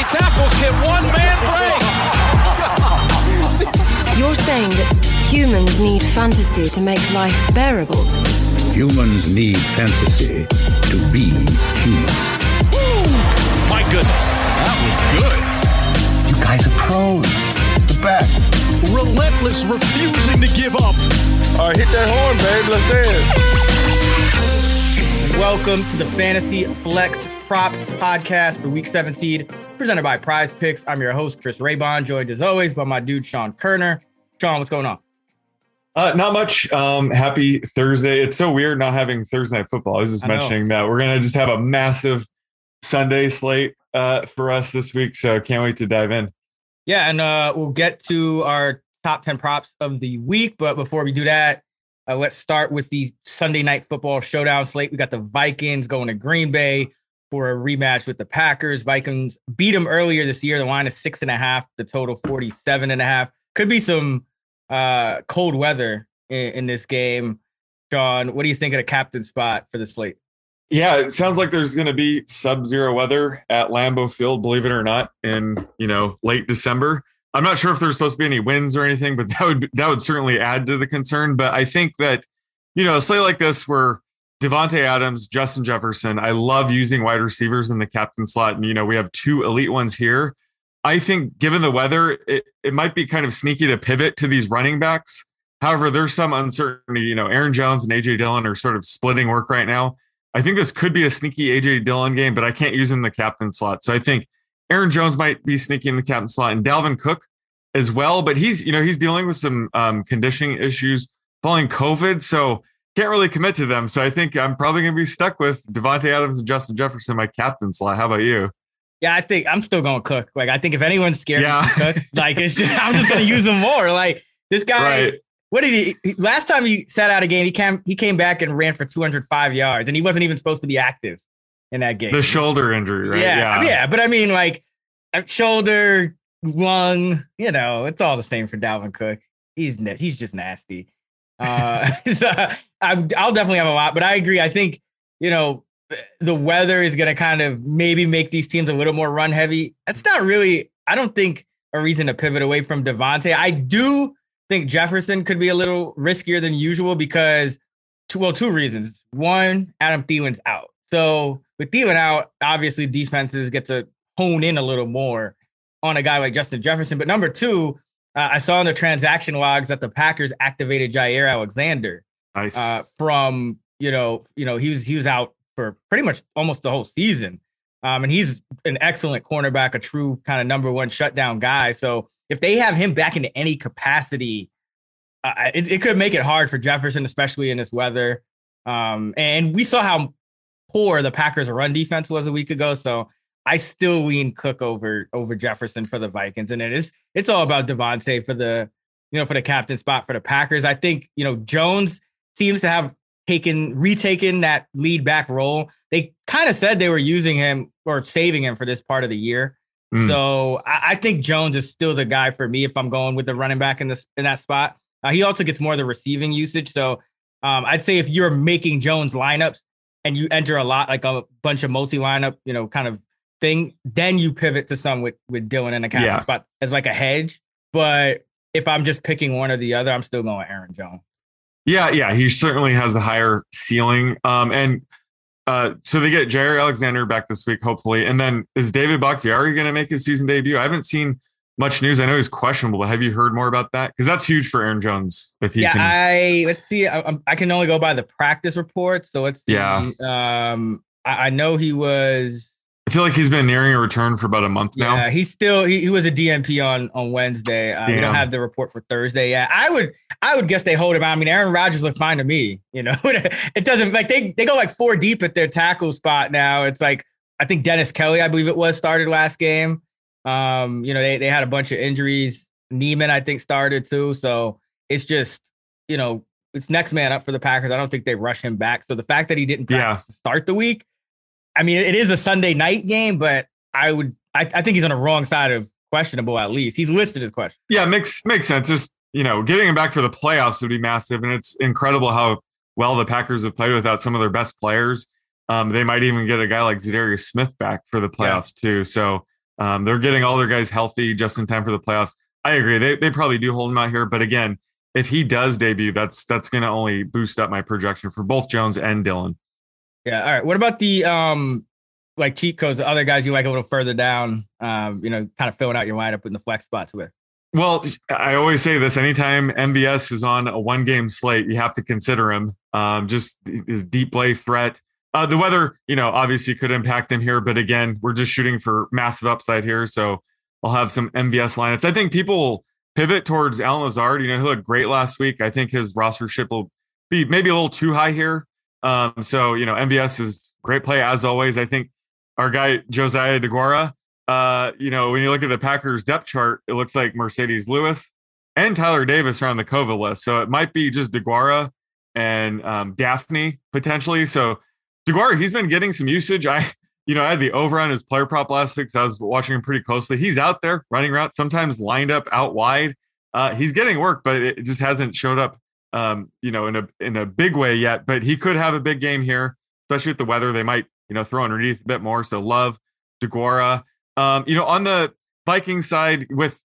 How many tackles can one man break? You're saying that humans need fantasy to make life bearable. Humans need fantasy to be human. My goodness, that was good. You guys are pros. The best. Relentless, refusing to give up. All right, hit that horn, babe. Let's dance. Welcome to the Fantasy Flex Props Podcast for Week 7 seed, presented by PrizePicks. I'm your host, Chris Raybon, joined as always by my dude, Sean Koerner. Sean, what's going on? Uh, not much. Um, happy Thursday. It's so weird not having Thursday night football. I was just I know. mentioning that we're gonna just have a massive Sunday slate uh, for us this week. So can't wait to dive in. Yeah, and uh, we'll get to our top 10 props of the week. But before we do that, uh, let's start with the Sunday night football showdown slate. We got the Vikings going to Green Bay for a rematch with the Packers. Vikings beat them earlier this year. The line is six and a half, the total 47 and a half. Could be some uh, cold weather in, in this game. Sean, what do you think of the captain spot for the slate? Yeah, it sounds like there's going to be sub-zero weather at Lambeau Field, believe it or not, in you know late December. I'm not sure if there's supposed to be any winds or anything, but that would that would certainly add to the concern. But I think that you know a slate like this where Davante Adams, Justin Jefferson, I love using wide receivers in the captain slot, and you know we have two elite ones here. I think given the weather, it, it might be kind of sneaky to pivot to these running backs. However, there's some uncertainty. You know, Aaron Jones and AJ Dillon are sort of splitting work right now. I think this could be a sneaky AJ Dillon game, but I can't use him in the captain slot. So I think Aaron Jones might be sneaky in the captain slot and Dalvin Cook as well. But he's, you know, he's dealing with some um, conditioning issues following COVID. So can't really commit to them. So I think I'm probably going to be stuck with Davante Adams and Justin Jefferson, my captain slot. How about you? Yeah, I think I'm still going to cook. Like, I think if anyone's scared Yeah. cook, like, it's just, I'm just going to use him more. Like, this guy, Right. what did he, last time he sat out a game, he came, he came back and ran for 205 yards and he wasn't even supposed to be active in that game. The shoulder injury, right? Yeah, yeah. But I mean, like, shoulder, lung, you know, it's all the same for Dalvin Cook. He's, he's just nasty. Uh, I'll definitely have a lot, but I agree. I think, you know, the weather is going to kind of maybe make these teams a little more run heavy. That's not really, I don't think, a reason to pivot away from Davante. I do think Jefferson could be a little riskier than usual because, two, well, two reasons. One, Adam Thielen's out. So with Thielen out, obviously defenses get to hone in a little more on a guy like Justin Jefferson. But number two, uh, I saw in the transaction logs that the Packers activated Jaire Alexander Nice. uh, from you know you know he was he was out for pretty much almost the whole season, um, and he's an excellent cornerback, a true kind of number one shutdown guy. So if they have him back into any capacity, uh, it, it could make it hard for Jefferson, especially in this weather. Um, and we saw how poor the Packers' run defense was a week ago. So I still lean Cook over over Jefferson for the Vikings, and it is it's all about Davante for the you know for the captain spot for the Packers. I think you know Jones seems to have taken retaken that lead back role. They kind of said they were using him or saving him for this part of the year. Mm. So I, I think Jones is still the guy for me if I'm going with the running back in this in that spot. Uh, he also gets more of the receiving usage. So um, I'd say if you're making Jones lineups and you enter a lot like a bunch of multi lineup, you know, kind of thing, then you pivot to some with with Dillon in the captain Yeah. spot as like a hedge. But if I'm just picking one or the other, I'm still going Aaron Jones. Yeah, yeah, he certainly has a higher ceiling. Um, and uh, so they get Jaire Alexander back this week, hopefully. And then is David Bakhtiari going to make his season debut? I haven't seen much news. I know he's questionable. But have you heard more about that? Because that's huge for Aaron Jones. If he yeah, can, I let's see. I, I'm- can only go by the practice reports. So let's see. Yeah. Um, I, I know he was. I feel like he's been nearing a return for about a month now. Yeah, he's still he, he was a DMP on on Wednesday. Uh, we don't have the report for Thursday. Yeah, I would I would guess they hold him. I mean, Aaron Rodgers looked fine to me. You know, it doesn't like they they go like four deep at their tackle spot now. It's like I think Dennis Kelly, I believe it was, started last game. Um, you know, they they had a bunch of injuries. Nijman, I think, started too. So it's just you know it's next man up for the Packers. I don't think they rush him back. So the fact that he didn't to start the week, I mean, it is a Sunday night game, but I would, I, I think he's on the wrong side of questionable. At least he's listed as question. Yeah, makes makes sense. Just you know, getting him back for the playoffs would be massive, and it's incredible how well the Packers have played without some of their best players. Um, they might even get a guy like Za'Darius Smith back for the playoffs too. So um, they're getting all their guys healthy just in time for the playoffs. I agree. They they probably do hold him out here, but again, if he does debut, that's that's going to only boost up my projection for both Jones and Dillon. Yeah. All right. What about the um like cheat codes? The other guys you like a little further down. Um, you know, kind of filling out your lineup in the flex spots with. Well, I always say this: anytime MVS is on a one-game slate, you have to consider him. Um, just his deep play threat. Uh, the weather, you know, obviously could impact him here, but again, we're just shooting for massive upside here. So I'll have some MVS lineups. I think people will pivot towards Allen Lazard. You know, he looked great last week. I think his rostership will be maybe a little too high here. Um, so you know, MVS is great play as always. I think our guy Josiah DeGuara. Uh, you know, when you look at the Packers depth chart, it looks like Marcedes Lewis and Tyler Davis are on the COVID list. So it might be just DeGuara and um, Dafney potentially. So DeGuara, he's been getting some usage. I, you know, I had the over on his player prop last week. So I was watching him pretty closely. He's out there running around, sometimes lined up out wide. Uh, he's getting work, but it just hasn't showed up, um, you know, in a in a big way yet. But he could have a big game here, especially with the weather. They might, you know, throw underneath a bit more. So love DeGuara. Um, you know, on the Viking side with,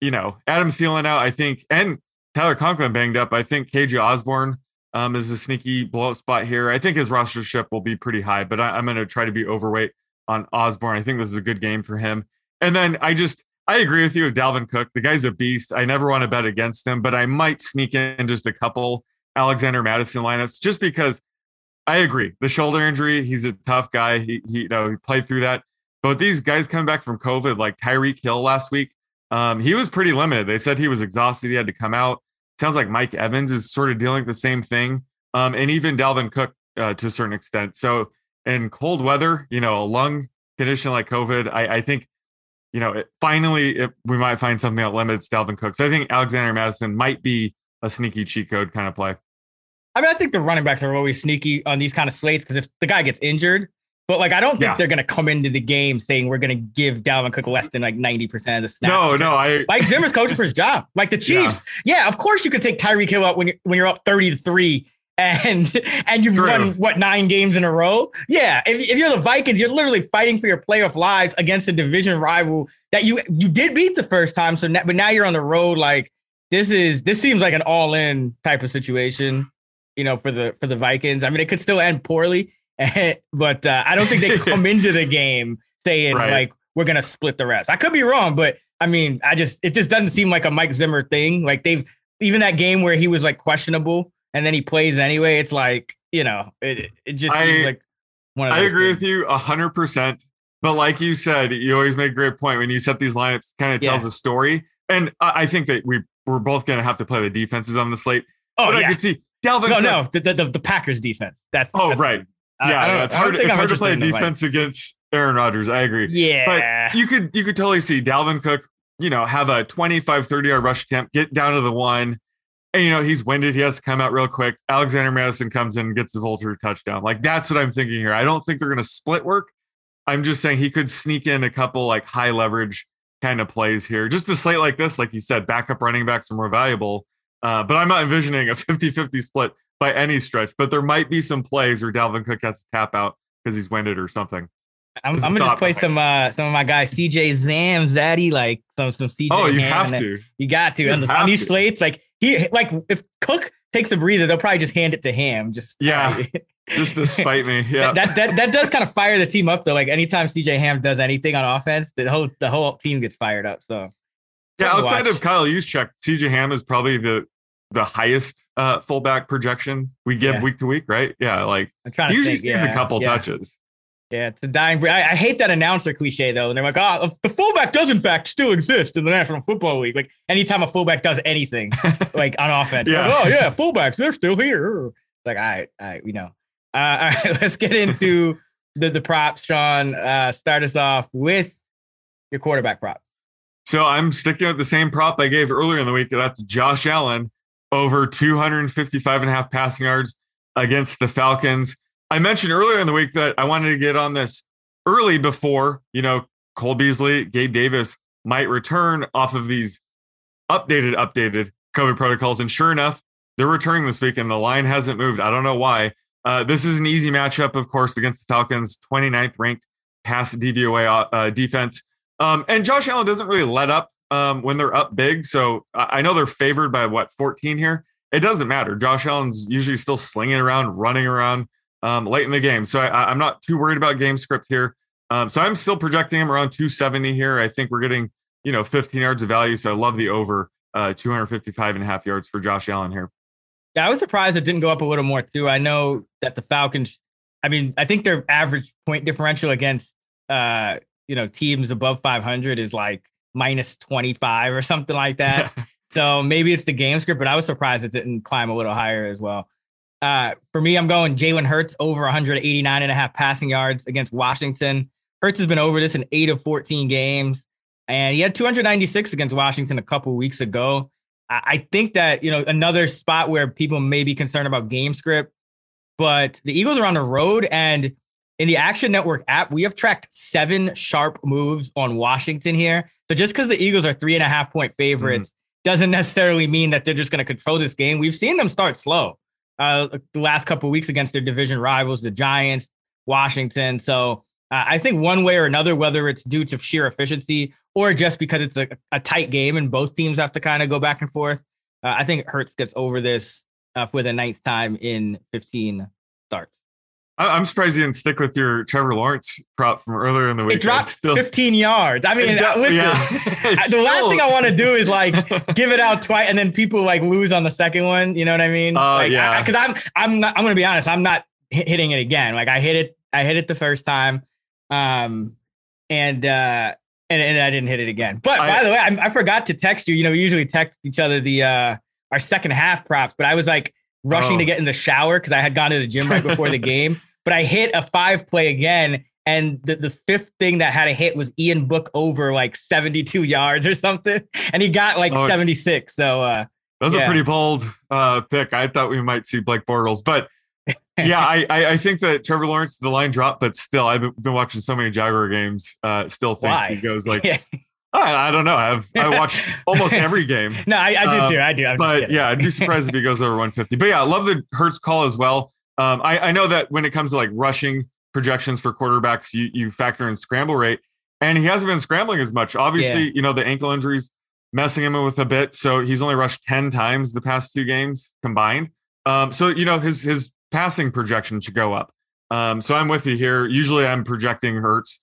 you know, Adam Thielen out, I think, and Tyler Conklin banged up. I think KJ Osborne um, is a sneaky blow up spot here. I think his rostership will be pretty high, but I, I'm going to try to be overweight on Osborne. I think this is a good game for him. And then I just, I agree with you with Dalvin Cook. The guy's a beast. I never want to bet against him, but I might sneak in just a couple Alexander Mattison lineups just because I agree. The shoulder injury, he's a tough guy. He, he you know, he played through that. But these guys coming back from COVID, like Tyreek Hill last week, um, he was pretty limited. They said he was exhausted. He had to come out. Sounds like Mike Evans is sort of dealing with the same thing. Um, and even Dalvin Cook uh, to a certain extent. So in cold weather, you know, a lung condition like COVID, I, I think, you know, it, finally it, we might find something that limits Dalvin Cook. So I think Alexander Mattison might be a sneaky cheat code kind of play. I mean, I think the running backs are always sneaky on these kind of slates because if the guy gets injured, but like I don't think Yeah. they're gonna come into the game saying we're gonna give Dalvin Cook less than like 90% of the snaps. No, no, I Mike Zimmer's coaching for his job. Like the Chiefs. Yeah, of course you could take Tyreek Hill out when you're when you're up 30 to 3 and and you've True. won what nine games in a row. Yeah. If, if you're the Vikings, you're literally fighting for your playoff lives against a division rival that you you did beat the first time. So now, but now you're on the road. Like this is this seems like an all-in type of situation, you know, for the for the Vikings. I mean, it could still end poorly, but uh, I don't think they come into the game saying Right. like we're gonna split the rest. I could be wrong, but I mean, I just it just doesn't seem like a Mike Zimmer thing. Like they've even that game where he was like questionable and then he plays anyway. It's like you know, it it just I- seems like one of I agree things. with you a hundred percent. But like you said, you always make a great point when you set these lineups. Kind of tells Yeah. a story, and I, I think that we we're both going to have to play the defenses on the slate. Oh but I yeah, could see Dalvin. no, Cook- no, the, the the Packers defense. That's Oh that's- right, I- yeah, I it's I hard. It's I'm hard to play defense against Aaron Rodgers. I agree. Yeah, But you could you could totally see Dalvin Cook, you know, have a 25, 30 yard rush attempt, get down to the one, and you know, he's winded. He has to come out real quick. Alexander Mattison comes in and gets his ultra touchdown. Like that's what I'm thinking here. I don't think they're gonna split work. I'm just saying he could sneak in a couple like high leverage kind of plays here. Just a slate like this, like you said, backup running backs are more valuable. Uh, but I'm not envisioning a 50-50 split by any stretch. But there might be some plays where Dalvin Cook has to tap out because he's winded or something. I'm, I'm gonna just play some uh some of my guys, CJ Zams daddy like some some CJ. Oh, you Ham, have to. You got to You on, the, on these to. slates. Like he like if Cook takes a breather, they'll probably just hand it to him. Just Yeah. Just to spite me. Yeah. that, that that does kind of fire the team up though. Like anytime CJ Ham does anything on offense, the whole the whole team gets fired up. So Yeah, outside of Kyle Juszczyk, CJ Ham is probably the the highest uh, fullback projection we give Yeah. week to week, right? Yeah, like I'm trying he usually think. sees yeah, a couple yeah. touches. Yeah, it's a dying breed. I, I hate that announcer cliche though. And they're like, oh, the fullback does in fact still exist in the National Football League. Like anytime a fullback does anything, like on offense, Yeah. like, oh yeah, fullbacks, they're still here. It's like, all right, all right, we know. Uh, all right, let's get into the the props, Sean. Uh, start us off with your quarterback prop. So I'm sticking with the same prop I gave earlier in the week. That's Josh Allen over 255 and a half passing yards against the Falcons. I mentioned earlier in the week that I wanted to get on this early before, you know, Cole Beasley, Gabe Davis might return off of these updated, updated COVID protocols. And sure enough, they're returning this week and the line hasn't moved. I don't know why. Uh, this is an easy matchup, of course, against the Falcons, 29th ranked pass DVOA uh, defense. Um, and Josh Allen doesn't really let up um, when they're up big. So I I know they're favored by what 14 here. It doesn't matter. Josh Allen's usually still slinging around, running around um, late in the game. So I, I'm not too worried about game script here. Um, so I'm still projecting him around 270 here. I think we're getting, you know, 15 yards of value. So I love the over uh, 255 and a half yards for Josh Allen here. Yeah, I was surprised it didn't go up a little more too. I know that the Falcons, I mean, I think their average point differential against uh, you know, teams above 500 is like minus 25 or something like that. so maybe it's the game script, but I was surprised it didn't climb a little higher as well. Uh, for me, I'm going Jalen Hurts over 189 and a half passing yards against Washington. Hurts has been over this in eight of 14 games, and he had 296 against Washington a couple weeks ago. I I think that you know another spot where people may be concerned about game script, but the Eagles are on the road, and in the Action Network app, we have tracked seven sharp moves on Washington here. So just because the Eagles are three and a half point favorites doesn't necessarily mean that they're just going to control this game. We've seen them start slow uh, the last couple weeks against their division rivals, the Giants, Washington. So uh, I think one way or another, whether it's due to sheer efficiency or just because it's a, a tight game and both teams have to kind of go back and forth, uh, I think Hurts gets over this uh, for the ninth time in 15 starts. I'm surprised you didn't stick with your Trevor Lawrence prop from earlier in the week. It dropped still- 15 yards. I mean, do- listen, yeah. The last thing I want to do is like give it out twice and then people like lose on the second one. You know what I mean? Uh, like, yeah. Because I'm I'm not. I'm gonna be honest. I'm not hitting it again. Like I hit it. I hit it the first time, um, and uh, and and I didn't hit it again. But I- by the way, I, I forgot to text you. You know, we usually text each other the uh our second half props, but I was like rushing Oh. to get in the shower because I had gone to the gym right before the game. But I hit a five play again. And the, the fifth thing that had a hit was Ian Book over like 72 yards or something. And he got like Oh. 76. So uh That was Yeah. a pretty bold uh, pick. I thought we might see Blake Bortles, but yeah, I, I I think that Trevor Lawrence the line dropped, but still, I've been, watching so many Jaguar games. Uh, still think Why? he goes like yeah. I, I don't know. I've I watched almost every game, No, I, I do Um, too. I do. I'm but yeah, I'd be surprised if he goes over 150. But yeah, I love the Hurts call as well. Um, I, I know that when it comes to like rushing projections for quarterbacks, you you factor in scramble rate, and he hasn't been scrambling as much. Obviously, you know the ankle injuries messing him with a bit, so he's only rushed 10 times the past two games combined. Um, so you know his his passing projection should go up. Um, so I'm with you here. Usually I'm projecting Hurts,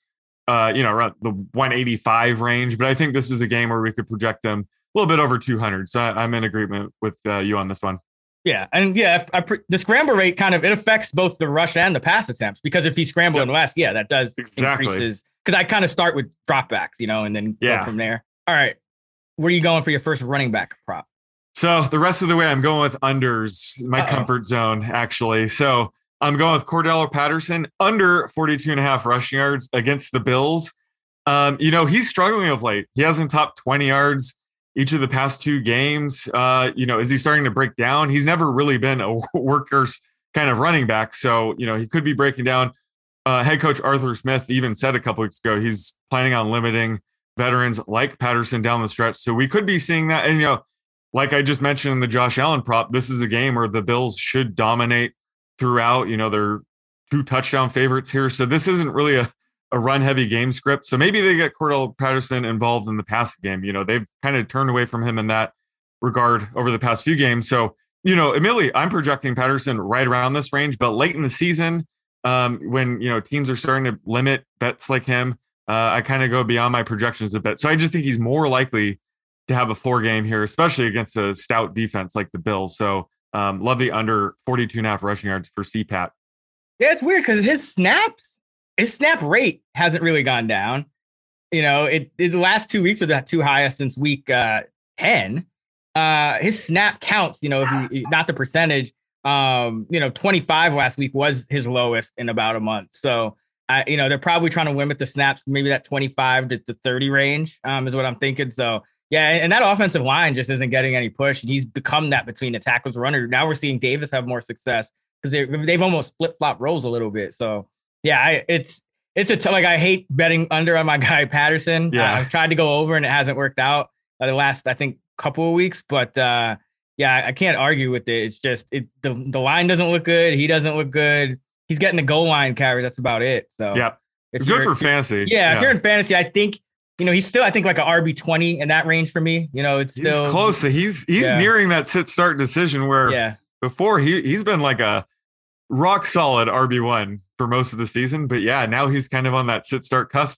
uh, you know, around the 185 range, but I think this is a game where we could project them a little bit over 200. So I, I'm in agreement with uh, you on this one. Yeah, and yeah, I, pre- the scramble rate kind of it affects both the rush and the pass attempts because if he's scrambling less, yeah, that does Exactly. increases. Because I kind of start with dropbacks, you know, and then Yeah. go from there. All right, where are you going for your first running back prop? So the rest of the way, I'm going with unders, my Uh-oh. comfort zone, actually. So I'm going with Cordarrelle Patterson under 42 and a half rushing yards against the Bills. Um, you know, he's struggling of late. He hasn't topped 20 yards each of the past two games. Uh, you know, is he starting to break down? He's never really been a workers kind of running back. So, you know, he could be breaking down. Uh, head coach Arthur Smith even said a couple weeks ago he's planning on limiting veterans like Patterson down the stretch. So we could be seeing that. And, you know, like I just mentioned in the Josh Allen prop, this is a game where the Bills should dominate throughout. You know, they're two touchdown favorites here. So this isn't really a, a run heavy game script. So maybe they get Cordarrelle Patterson involved in the passing game. You know, they've kind of turned away from him in that regard over the past few games. So, you know, Emily, I'm projecting Patterson right around this range, but late in the season, um, when you know teams are starting to limit bets like him, uh, I kind of go beyond my projections a bit. So I just think he's more likely to have a floor game here, especially against a stout defense like the Bills. So um, love the under 42 and a half rushing yards for CPAT. Yeah, it's weird because his snaps, his snap rate hasn't really gone down. You know, it, it the last two weeks are the two highest since week uh, 10. Uh, his snap counts, you know, he, not the percentage. Um, you know, 25 last week was his lowest in about a month. So I, you know, they're probably trying to limit the snaps, maybe that 25 to, to 30 range, um, is what I'm thinking. So yeah, and that offensive line just isn't getting any push. And he's become that between the tackles runner. Now we're seeing Davis have more success because they, they've almost flip flop roles a little bit. So yeah, I, it's it's a t- like I hate betting under on my guy Patterson. Yeah, uh, I've tried to go over and it hasn't worked out uh, the last I think couple of weeks, but uh, yeah, I, I can't argue with it. It's just it the the line doesn't look good. He doesn't look good. He's getting the goal line carries. That's about it. So yeah, it's good for fantasy. Yeah, yeah, if you're in fantasy, I think you know, he's still, I think, like a RB twenty in that range for me. You know, it's still he's close. He's he's yeah. nearing that sit start decision where yeah. before he he's been like a rock solid RB one for most of the season, but yeah, now he's kind of on that sit start cusp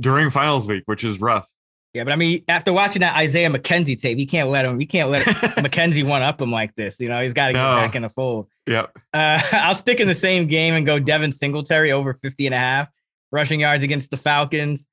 during finals week, which is rough. Yeah, but I mean, after watching that Isaiah McKenzie tape, he can't let him. He can't let McKenzie one up him like this. You know, he's got to no. get back in the fold. Yep. Uh, I'll stick in the same game and go Devin Singletary over 50 and a half rushing yards against the Falcons.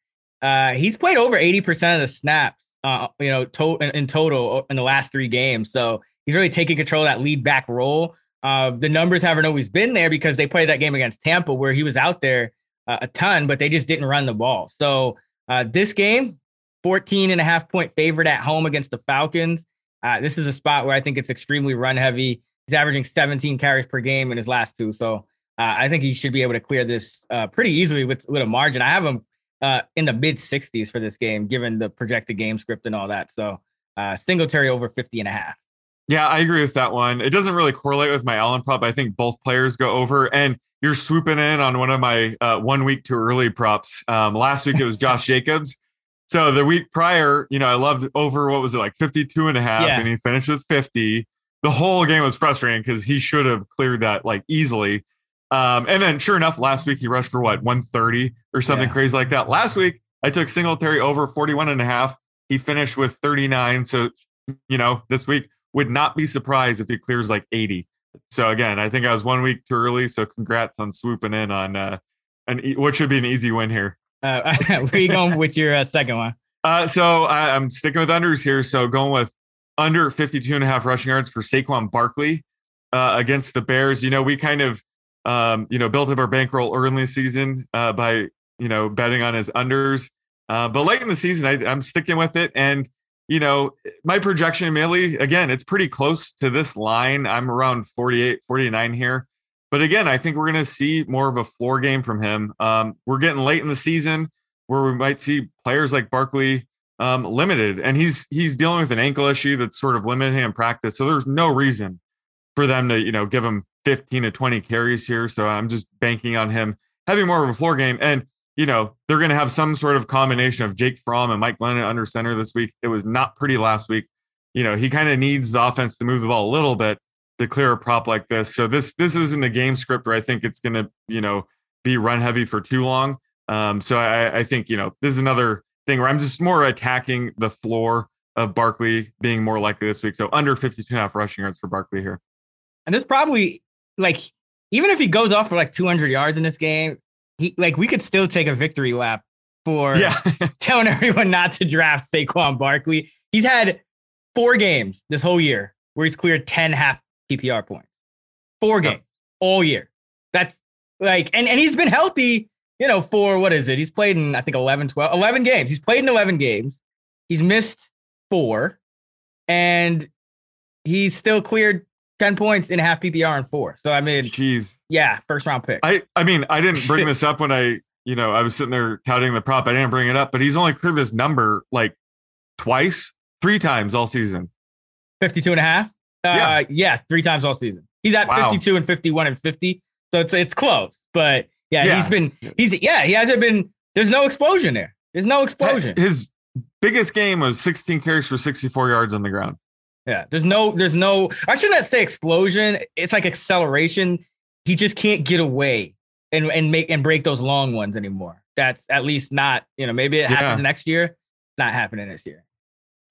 Uh, he's played over 80% of the snaps, uh, you know, to- in, total in the last three games. So he's really taking control of that lead back role. Uh, the numbers haven't always been there because they played that game against Tampa where he was out there uh, a ton, but they just didn't run the ball. So uh, this game, 14 and a half point favorite at home against the Falcons. Uh, this is a spot where I think it's extremely run heavy. He's averaging 17 carries per game in his last two. So uh, I think he should be able to clear this uh, pretty easily with, with a margin. I have him uh, in the mid 60s for this game, given the projected game script and all that. So uh, Singletary over 50 and a half. Yeah, I agree with that one. It doesn't really correlate with my Allen prop. I think both players go over, and you're swooping in on one of my uh, one week too early props. Um, last week it was Josh Jacobs. So the week prior, you know, I loved over what was it like 52 and a half, yeah. and he finished with 50. The whole game was frustrating because he should have cleared that like easily. Um, and then sure enough, last week he rushed for what 130 or something yeah. crazy like that. Last week I took Singletary over 41 and a half. He finished with 39. So, you know, this week would not be surprised if he clears like 80. So again, I think I was one week too early. So congrats on swooping in on uh, an what should be an easy win here. Uh, where are you going with your uh, second one? Uh, so I, I'm sticking with unders here. So going with under 52 and a half rushing yards for Saquon Barkley uh, against the Bears. You know, we kind of um, you know, built up our bankroll early in the season uh, by, you know, betting on his unders. Uh, but late in the season, I, I'm sticking with it. And, you know, my projection, mainly, again, it's pretty close to this line. I'm around 48, 49 here. But again, I think we're going to see more of a floor game from him. Um, we're getting late in the season where we might see players like Barkley um, limited, and he's he's dealing with an ankle issue that's sort of limiting him in practice. So there's no reason for them to you know give him 15 to 20 carries here. So I'm just banking on him having more of a floor game. And, you know, they're going to have some sort of combination of Jake Fromm and Mike Glennon under center this week. It was not pretty last week. You know, he kind of needs the offense to move the ball a little bit to clear a prop like this. So this this isn't the game script where I think it's going to, you know, be run heavy for too long. Um, so I, I think, you know, this is another thing where I'm just more attacking the floor of Barkley being more likely this week. So under 52 and a half rushing yards for Barkley here. And this probably like even if he goes off for like 200 yards in this game, he like we could still take a victory lap for yeah. telling everyone not to draft Saquon Barkley. He's had four games this whole year where he's cleared 10 half PPR points. Four games oh. all year. That's like and and he's been healthy, you know, for what is it? He's played in I think 11 12 11 games. He's played in 11 games. He's missed 4 and he's still cleared 10 points in half PPR and four. So I mean, jeez, yeah, first round pick. I I mean, I didn't bring this up when I, you know, I was sitting there touting the prop. I didn't bring it up, but he's only cleared this number like twice, three times all season. 52 and a half. Uh, yeah. yeah, three times all season. He's at wow. 52 and 51 and 50. So it's it's close, but Yeah, Yeah. he's been he's yeah, he hasn't been there's no explosion there. There's no explosion. His biggest game was 16 carries for 64 yards on the ground. Yeah, there's no, there's no. I shouldn't say explosion. It's like acceleration. He just can't get away and and make and break those long ones anymore. That's at least not. You know, maybe it Yeah. happens next year. Not happening this year.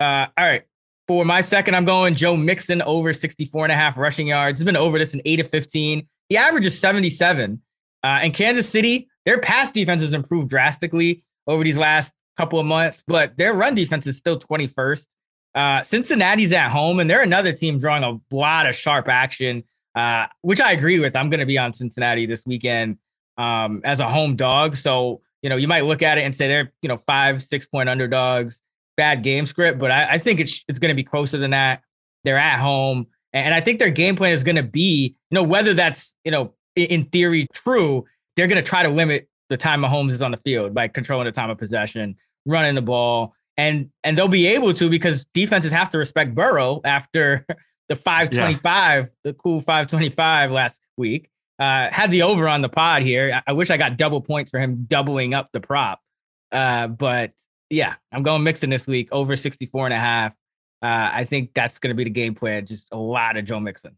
Uh, all right. For my second, I'm going Joe Mixon over 64 and a half rushing yards. He's been over this in 8 of 15. He averages 77. Uh, and Kansas City, their pass defense has improved drastically over these last couple of months, but their run defense is still 21st. Uh, Cincinnati's at home, and they're another team drawing a lot of sharp action, uh, which I agree with. I'm going to be on Cincinnati this weekend um, as a home dog. So, you know, you might look at it and say they're, you know, five, six point underdogs, bad game script, but I, I think it's, it's going to be closer than that. They're at home. And I think their game plan is going to be, you know, whether that's, you know, in theory true, they're going to try to limit the time Mahomes is on the field by controlling the time of possession, running the ball, and and they'll be able to because defenses have to respect Burrow after the 525, the cool 525 last week. Uh, had the over on the pod here. I, I wish I got double points for him doubling up the prop. Uh, but yeah, I'm going Mixon this week over 64 and a half. Uh, I think that's going to be the game plan. Just a lot of Joe Mixon.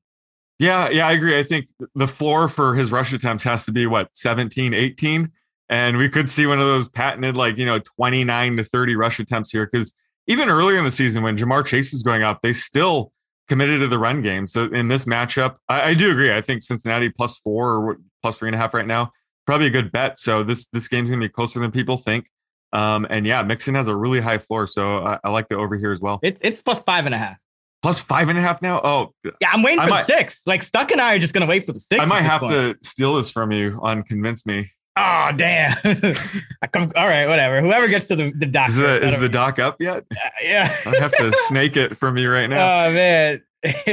Yeah, yeah, I agree. I think the floor for his rush attempts has to be what 17, 18. And we could see one of those patented, like, you know, 29 to 30 rush attempts here. Because even earlier in the season, when Ja'Marr Chase was going up, they still committed to the run game. So in this matchup, I, I do agree. I think Cincinnati plus four or what- plus three and a half right now, probably a good bet. So this this game's gonna be closer than people think. Um, and yeah, Mixon has a really high floor. So I, I like the over here as well. It, it's plus five and a half. Plus five and a half now. Oh, Yeah, I'm waiting I for might- the six. Like Stuck and I are just going to wait for the six. I might have point. to steal this from you on convince me. Oh damn! I come, all right, whatever. Whoever gets to the the doc. Is the is the be- doc up yet? yeah. I have to snake it from you right now. Oh man.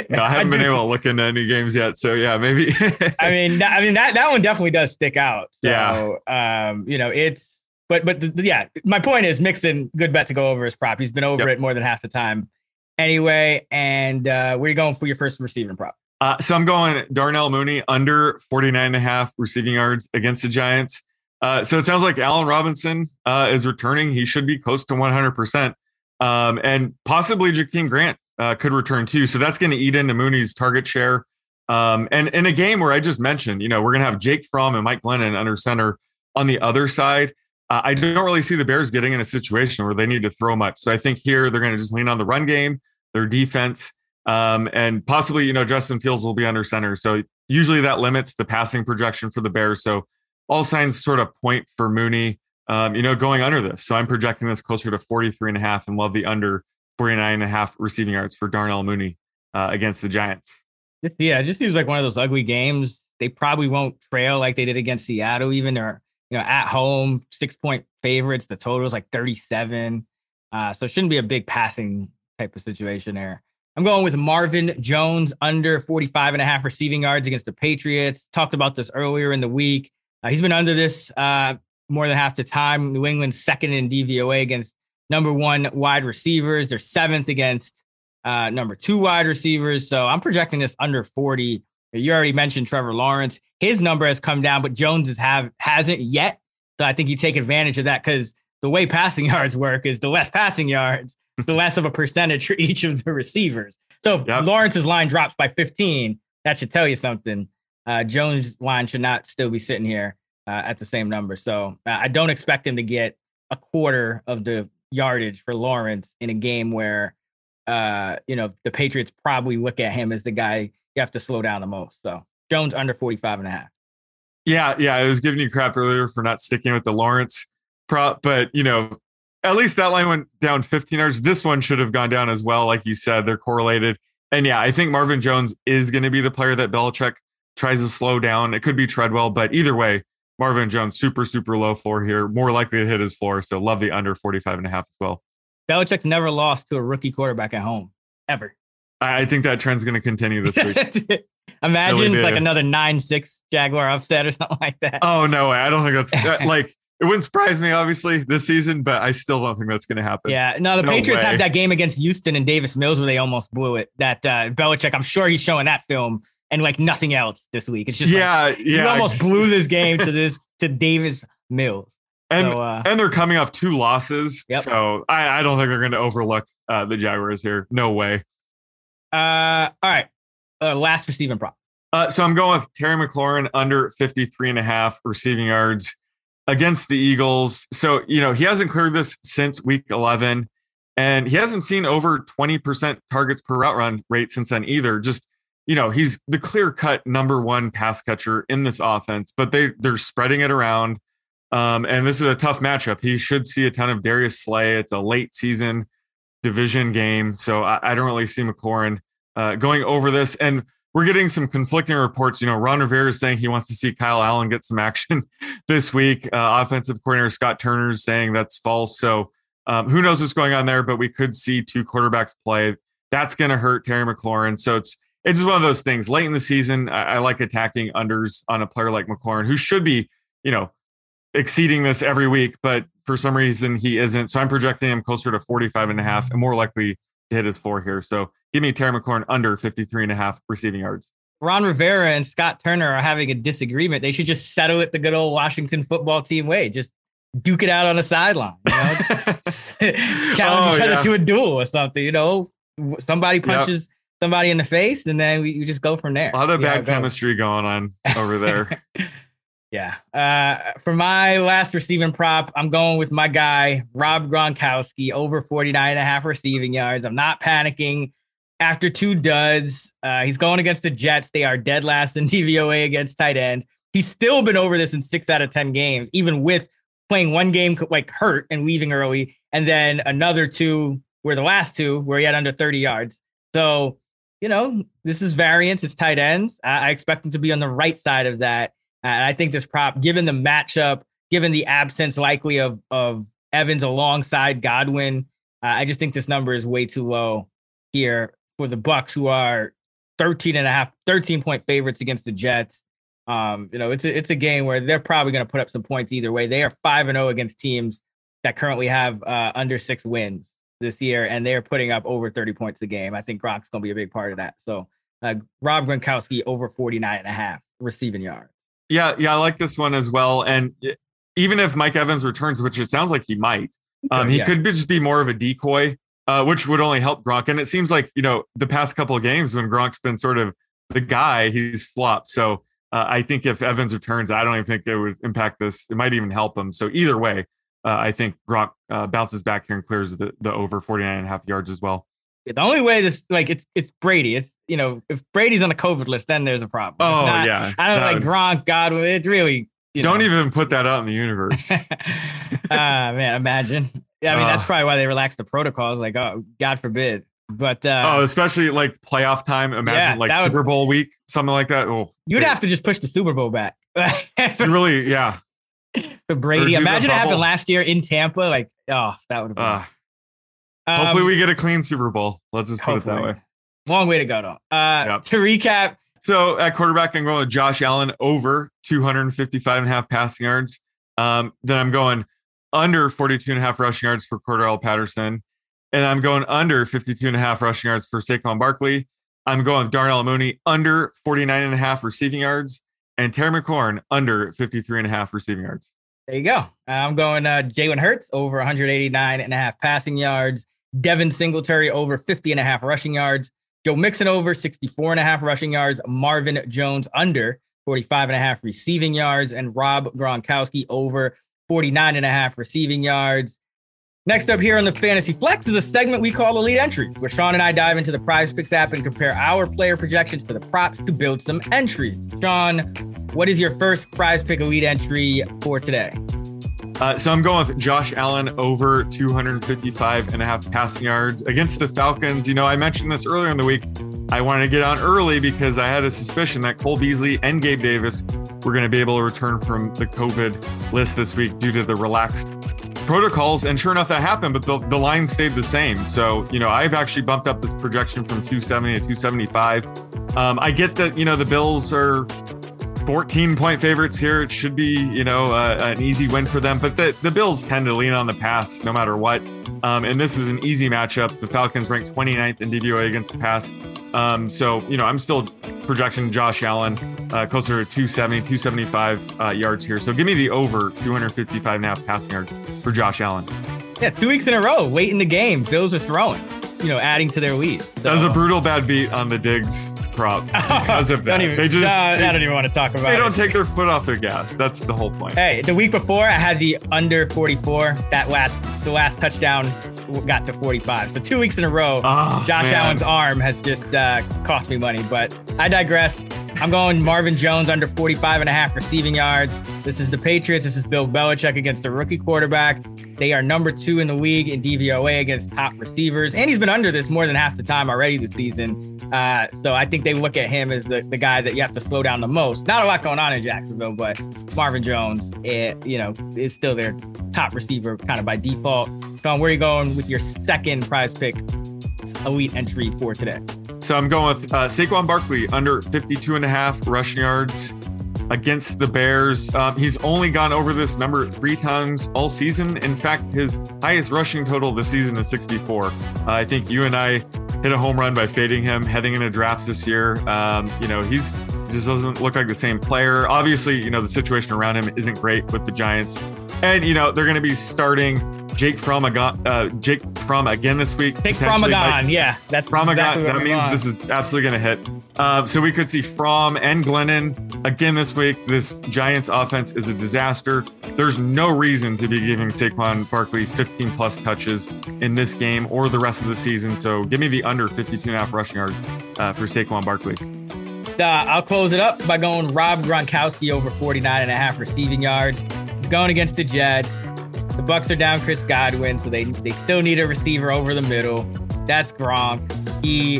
No, I haven't been do- able to look into any games yet. So yeah, maybe. I mean, that, I mean that that one definitely does stick out. So, Yeah. Um, you know, it's but but the, the- yeah, my point is Mixon, good bet to go over his prop. He's been over Yep. it more than half the time. Anyway, and uh, where are you going for your first receiving prop? Uh, so I'm going Darnell Mooney under 49 and a half receiving yards against the Giants. Uh, so it sounds like Allen Robinson uh, is returning. He should be close to 100%. Um, and possibly Jakeem Grant uh, could return too. So that's going to eat into Mooney's target share. Um, and in a game where I just mentioned, you know, we're going to have Jake Fromm and Mike Glennon under center on the other side. Uh, I don't really see the Bears getting in a situation where they need to throw much. So I think here they're going to just lean on the run game, their defense, um, and possibly, you know, Justin Fields will be under center. So usually that limits the passing projection for the Bears. So all signs sort of point for Mooney, um, you know, going under this. So I'm projecting this closer to 43 and a half and love the under 49 and a half receiving yards for Darnell Mooney uh, against the Giants. Yeah, it just seems like one of those ugly games. They probably won't trail like they did against Seattle, even or you know, at home, six point favorites. The total is like 37. Uh, so it shouldn't be a big passing type of situation there. I'm going with Marvin Jones under 45 and a half receiving yards against the Patriots. Talked about this earlier in the week. Uh, he's been under this uh, more than half the time. New England's second in DVOA against number one wide receivers. They're seventh against uh, number two wide receivers. So I'm projecting this under 40. You already mentioned Trevor Lawrence. His number has come down, but Jones's have hasn't yet. So I think you take advantage of that because the way passing yards work is the less passing yards, the less of a percentage for each of the receivers. So if Yep. Lawrence's line drops by 15. That should tell you something. Uh, Jones' line should not still be sitting here uh, at the same number. So uh, I don't expect him to get a quarter of the yardage for Lawrence in a game where uh, you know, the Patriots probably look at him as the guy you have to slow down the most. So Jones under 45 and a half. Yeah, yeah. I was giving you crap earlier for not sticking with the Lawrence prop, but you know, at least that line went down 15 yards. This one should have gone down as well. Like you said, they're correlated. And yeah, I think Marvin Jones is going to be the player that Belichick tries to slow down. It could be Treadwell, but either way, Marvin Jones, super, super low floor here, more likely to hit his floor. So love the under 45 and a half as well. Belichick's never lost to a rookie quarterback at home ever. I think that trend's going to continue this week. Imagine Really it's like another 9 6 Jaguar upset or something like that. oh, no way. I don't think that's that- uh, like, it wouldn't surprise me, obviously, this season, but I still don't think that's going to happen. Yeah, no, the No Patriots way. have that game against Houston and Davis Mills where they almost blew it. That uh, Belichick, I'm sure he's showing that film and like nothing else this week. It's just like, yeah, you yeah. almost blew this game to this to Davis Mills. And So, uh, and they're coming off two losses, Yep. so I, I don't think they're going to overlook uh, the Jaguars here. No way. Uh, all right. Uh, last receiving prop. Uh, so I'm going with Terry McLaurin under 53 and a half receiving yards against the Eagles. So, you know, he hasn't cleared this since week 11, and he hasn't seen over 20% targets per route run rate since then either. Just, you know, he's the clear cut number one pass catcher in this offense, but they, they're spreading it around. Um, and this is a tough matchup. He should see a ton of Darius Slay. It's a late season division game. So I, I don't really see McLaurin uh, going over this. And we're getting some conflicting reports. You know, Ron Rivera is saying he wants to see Kyle Allen get some action this week. Uh, offensive coordinator Scott Turner is saying that's false. So um, who knows what's going on there? But we could see two quarterbacks play. That's going to hurt Terry McLaurin. So it's it's just one of those things. Late in the season, I, I like attacking unders on a player like McLaurin, who should be, you know, exceeding this every week, but for some reason he isn't. So I'm projecting him closer to 45 and a half and more likely to hit his floor here. So give me Terry McLaurin under 53 and a half receiving yards. Ron Rivera and Scott Turner are having a disagreement. They should just settle it the good old Washington football team way. Just duke it out on the sideline. You know? Challenge Oh, each other yeah. to a duel or something. You know, somebody punches somebody in the face, and then we, we just go from there. A lot of bad goes. chemistry going on over there. Yeah. Uh, for my last receiving prop, I'm going with my guy, Rob Gronkowski, over 49 and a half receiving yards. I'm not panicking after two duds. Uh, he's going against the Jets. They are dead last in DVOA against tight end. He's still been over this in six out of 10 games, even with playing one game like hurt and leaving early, and then another two where the last two where he had under 30 yards. So, you know, this is variance. It's tight ends. I, I expect him to be on the right side of that. And I think this prop, given the matchup, given the absence likely of of Evans alongside Godwin, uh, I just think this number is way too low here for the Bucs, who are 13 and a half, 13 point favorites against the Jets. Um, you know, it's a, it's a game where they're probably going to put up some points either way. They are five and zero against teams that currently have uh, under six wins this year, and they're putting up over 30 points a game. I think Gronk's going to be a big part of that. So, uh, Rob Gronkowski over 49 and a half receiving yards. Yeah, yeah, I like this one as well. And even if Mike Evans returns, which it sounds like he might, um, he Yeah. could be, just be more of a decoy, uh, which would only help Gronk. And it seems like you know the past couple of games when Gronk's been sort of the guy, he's flopped. So uh, I think if Evans returns, I don't even think it would impact this. It might even help him. So either way, uh, I think Gronk uh, bounces back here and clears the, the over 49 and a half yards as well. The only way to like it's it's Brady. It's you know if Brady's on the COVID list, then there's a problem. Oh not, yeah, I don't like Gronk, Godwin. It's really you don't know. even put that out in the universe. Ah man, imagine. Yeah, I mean that's Uh. probably why they relaxed the protocols. Like, oh, God forbid. But uh, oh, especially like playoff time. Imagine Yeah, like that would- Super Bowl week, something like that. Oh, you'd have to just push the Super Bowl back you really, yeah. for Brady. Imagine it happened last year in Tampa. Like, oh, that would have been. Um, hopefully, we get a clean Super Bowl. Let's just put it that way. long way to go though. Uh, Yep. To recap, So at quarterback, I'm going with Josh Allen over 255 and a half passing yards. Um, then I'm going under 42 and a half rushing yards for Cordarrelle Patterson. And I'm going under 52 and a half rushing yards for Saquon Barkley. I'm going with Darnell Mooney under 49 and a half receiving yards and Terry McLaurin under 53 and a half receiving yards. There you go. I'm going uh, Jalen Hurts over 189 and a half passing yards. Devin Singletary over 50 and a half rushing yards. Joe Mixon over 64 and a half rushing yards. Marvin Jones under 45 and a half receiving yards. And Rob Gronkowski over 49 and a half receiving yards. Next up here on the Fantasy Flex is a segment we call Elite Entries, where Sean and I dive into the PrizePicks app and compare our player projections to the props to build some entries. Sean, what is your first PrizePick Elite entry for today? Uh, so I'm going with Josh Allen over 255 and a half passing yards against the Falcons. You know, I mentioned this earlier in the week. I wanted to get on early because I had a suspicion that Cole Beasley and Gabe Davis were going to be able to return from the COVID list this week due to the relaxed protocols. And sure enough, that happened, but the, the line stayed the same. So, you know, I've actually bumped up this projection from 270 to 275. Um, I get that, you know, the Bills are 14 point favorites here. It should be, you know, uh, an easy win for them. But the, the Bills tend to lean on the pass no matter what. Um, and this is an easy matchup. The Falcons ranked 29th in DVOA against the pass. Um, so, you know, I'm still projecting Josh Allen, uh, closer to 270, 275 uh, yards here. So give me the over 255 and a half passing yards for Josh Allen. Yeah, two weeks in a row, late in the game, Bills are throwing, you know, adding to their lead. So. That was a brutal bad beat on the Diggs prop because of that. Even, they just, no, they, I don't even want to talk about They it. They don't take their foot off their gas. That's the whole point. Hey, the week before I had the under 44. That last the last touchdown got to 45. So two weeks in a row, Oh, Josh man. Allen's arm has just uh, cost me money. But I digress. I'm going Marvin Jones under 45 and a half receiving yards. This is the Patriots. This is Bill Belichick against the rookie quarterback. They are number two in the league in DVOA against top receivers. And he's been under this more than half the time already this season. Uh, so I think they look at him as the, the guy that you have to slow down the most. Not a lot going on in Jacksonville, but Marvin Jones, eh, you know, is still their top receiver kind of by default. Sean, where are you going with your second PrizePick elite entry for today? So I'm going with uh, Saquon Barkley under 52 and a half rushing yards against the Bears. Um, he's only gone over this number three times all season. In fact, his highest rushing total this season is 64. Uh, I think you and I hit a home run by fading him heading into drafts this year. Um, you know, he's he just doesn't look like the same player. Obviously, you know, the situation around him isn't great with the Giants. And, you know, they're going to be starting Jake Fromm again, uh, Jake Fromm again this week. Jake. Fromagon. Yeah, that's Fromagon, exactly that means want. this is absolutely going to hit. Um, so we could see Fromm and Glennon again this week. This Giants offense is a disaster. There's no reason to be giving Saquon Barkley 15 plus touches in this game or the rest of the season. So give me the under 52 and a half rushing yards uh, for Saquon Barkley. Uh, I'll close it up by going Rob Gronkowski over 49 and a half receiving yards. He's going against the Jets. The Bucs are down Chris Godwin, so they they still need a receiver over the middle. That's Gronk. He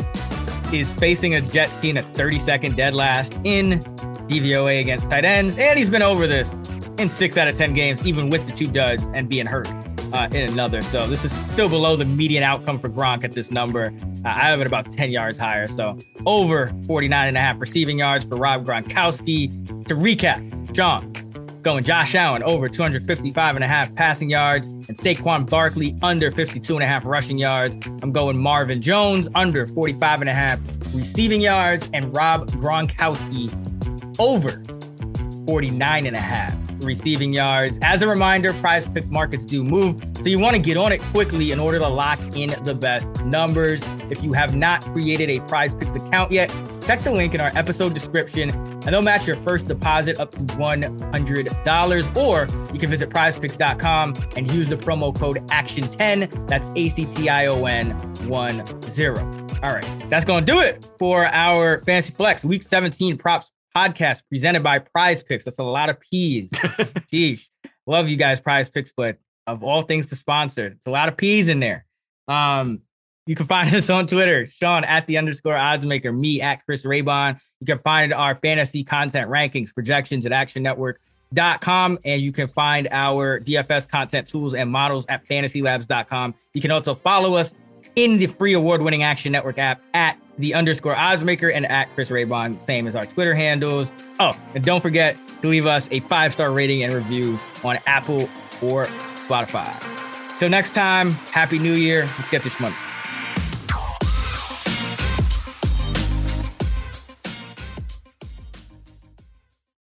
is facing a Jets team that's 32nd dead last in DVOA against tight ends, and he's been over this in six out of 10 games, even with the two duds and being hurt uh, in another. So this is still below the median outcome for Gronk at this number. Uh, I have it about 10 yards higher. So over 49 and a half receiving yards for Rob Gronkowski. To recap, Sean going Josh Allen over 255 and a half passing yards and Saquon Barkley under 52 and a half rushing yards. I'm going Marvin Jones under 45 and a half receiving yards and Rob Gronkowski over 49 and a half receiving yards. As a reminder, PrizePicks markets do move. So you want to get on it quickly in order to lock in the best numbers. If you have not created a PrizePicks account yet, check the link in our episode description and they'll match your first deposit up to $100. Or you can visit prizepicks.com and use the promo code ACTION10. That's A C T I O N 1 0. All right, that's going to do it for our Fantasy Flex Week 17 props podcast presented by PrizePicks. That's a lot of P's. Sheesh. Love you guys, PrizePicks, but of all things to sponsor, it's a lot of P's in there. Um, you can find us on Twitter, Sean at the underscore odds maker, me at Chris Raybon. You can find our fantasy content rankings, projections at actionnetwork.com. And you can find our DFS content tools and models at fantasylabs.com. You can also follow us in the free award winning Action Network app at the underscore odds maker and at Chris Raybon, same as our Twitter handles. Oh, and don't forget to leave us a five star rating and review on Apple or Spotify. Till next time, Happy New Year. Let's get this money.